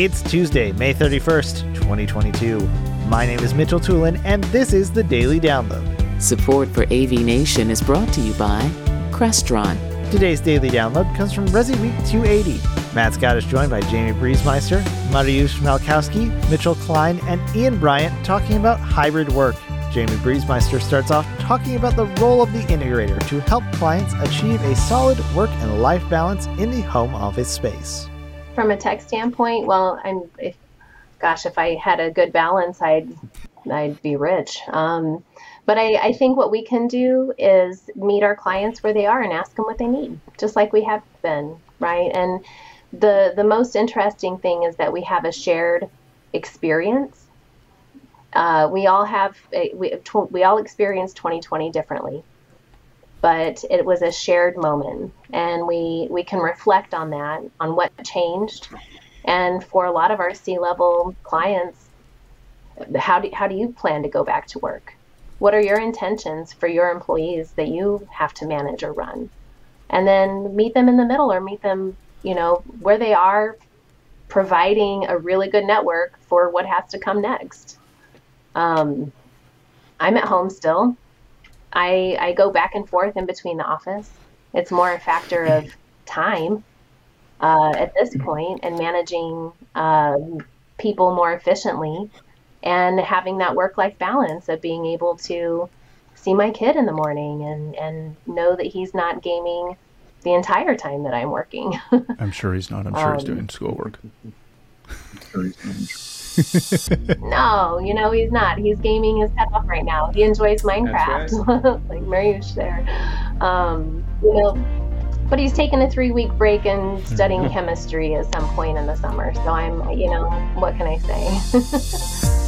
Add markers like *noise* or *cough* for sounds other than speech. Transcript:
It's Tuesday, May 31st, 2022. My name is Mitchell Tulin, and this is the Daily Download. Support for AV Nation is brought to you by Crestron. Today's Daily Download comes from Resi Week 280. Matt Scott is joined by Jamie Briesmeister, Mariusz Malkowski, Mitchell Klein, and Ian Bryant talking about hybrid work. Jamie Briesmeister starts off talking about the role of the integrator to help clients achieve a solid work and life balance in the home office space. From a tech standpoint, well, I'm if gosh, if I had a good balance, I'd I'd be rich. Um, but I, I think what we can do is meet our clients where they are and ask them what they need, just like we have been, right? And the the most interesting thing is that we have a shared experience. Uh, we all have we we all experience 2020 differently, but it was a shared moment, and we we can reflect on that, on what changed, and for a lot of our C level clients, how do how do you plan to go back to work? What are your intentions for your employees that you have to manage or run? And then meet them in the middle or meet them, you know, where they are providing a really good network for what has to come next. Um, I'm at home still. I, I go back and forth in between the office. It's more a factor of time uh, at this point and managing um, people more efficiently and having that work life balance of being able to see my kid in the morning and, and know that he's not gaming the entire time that I'm working. *laughs* I'm sure he's not. I'm sure he's Um, doing schoolwork. No, you know, he's not. He's gaming his head off right now. He enjoys Minecraft, *laughs* like Mariusz there. Um, you know, but he's taking a three week break and studying chemistry at some point in the summer. So I'm, you know, what can I say? *laughs*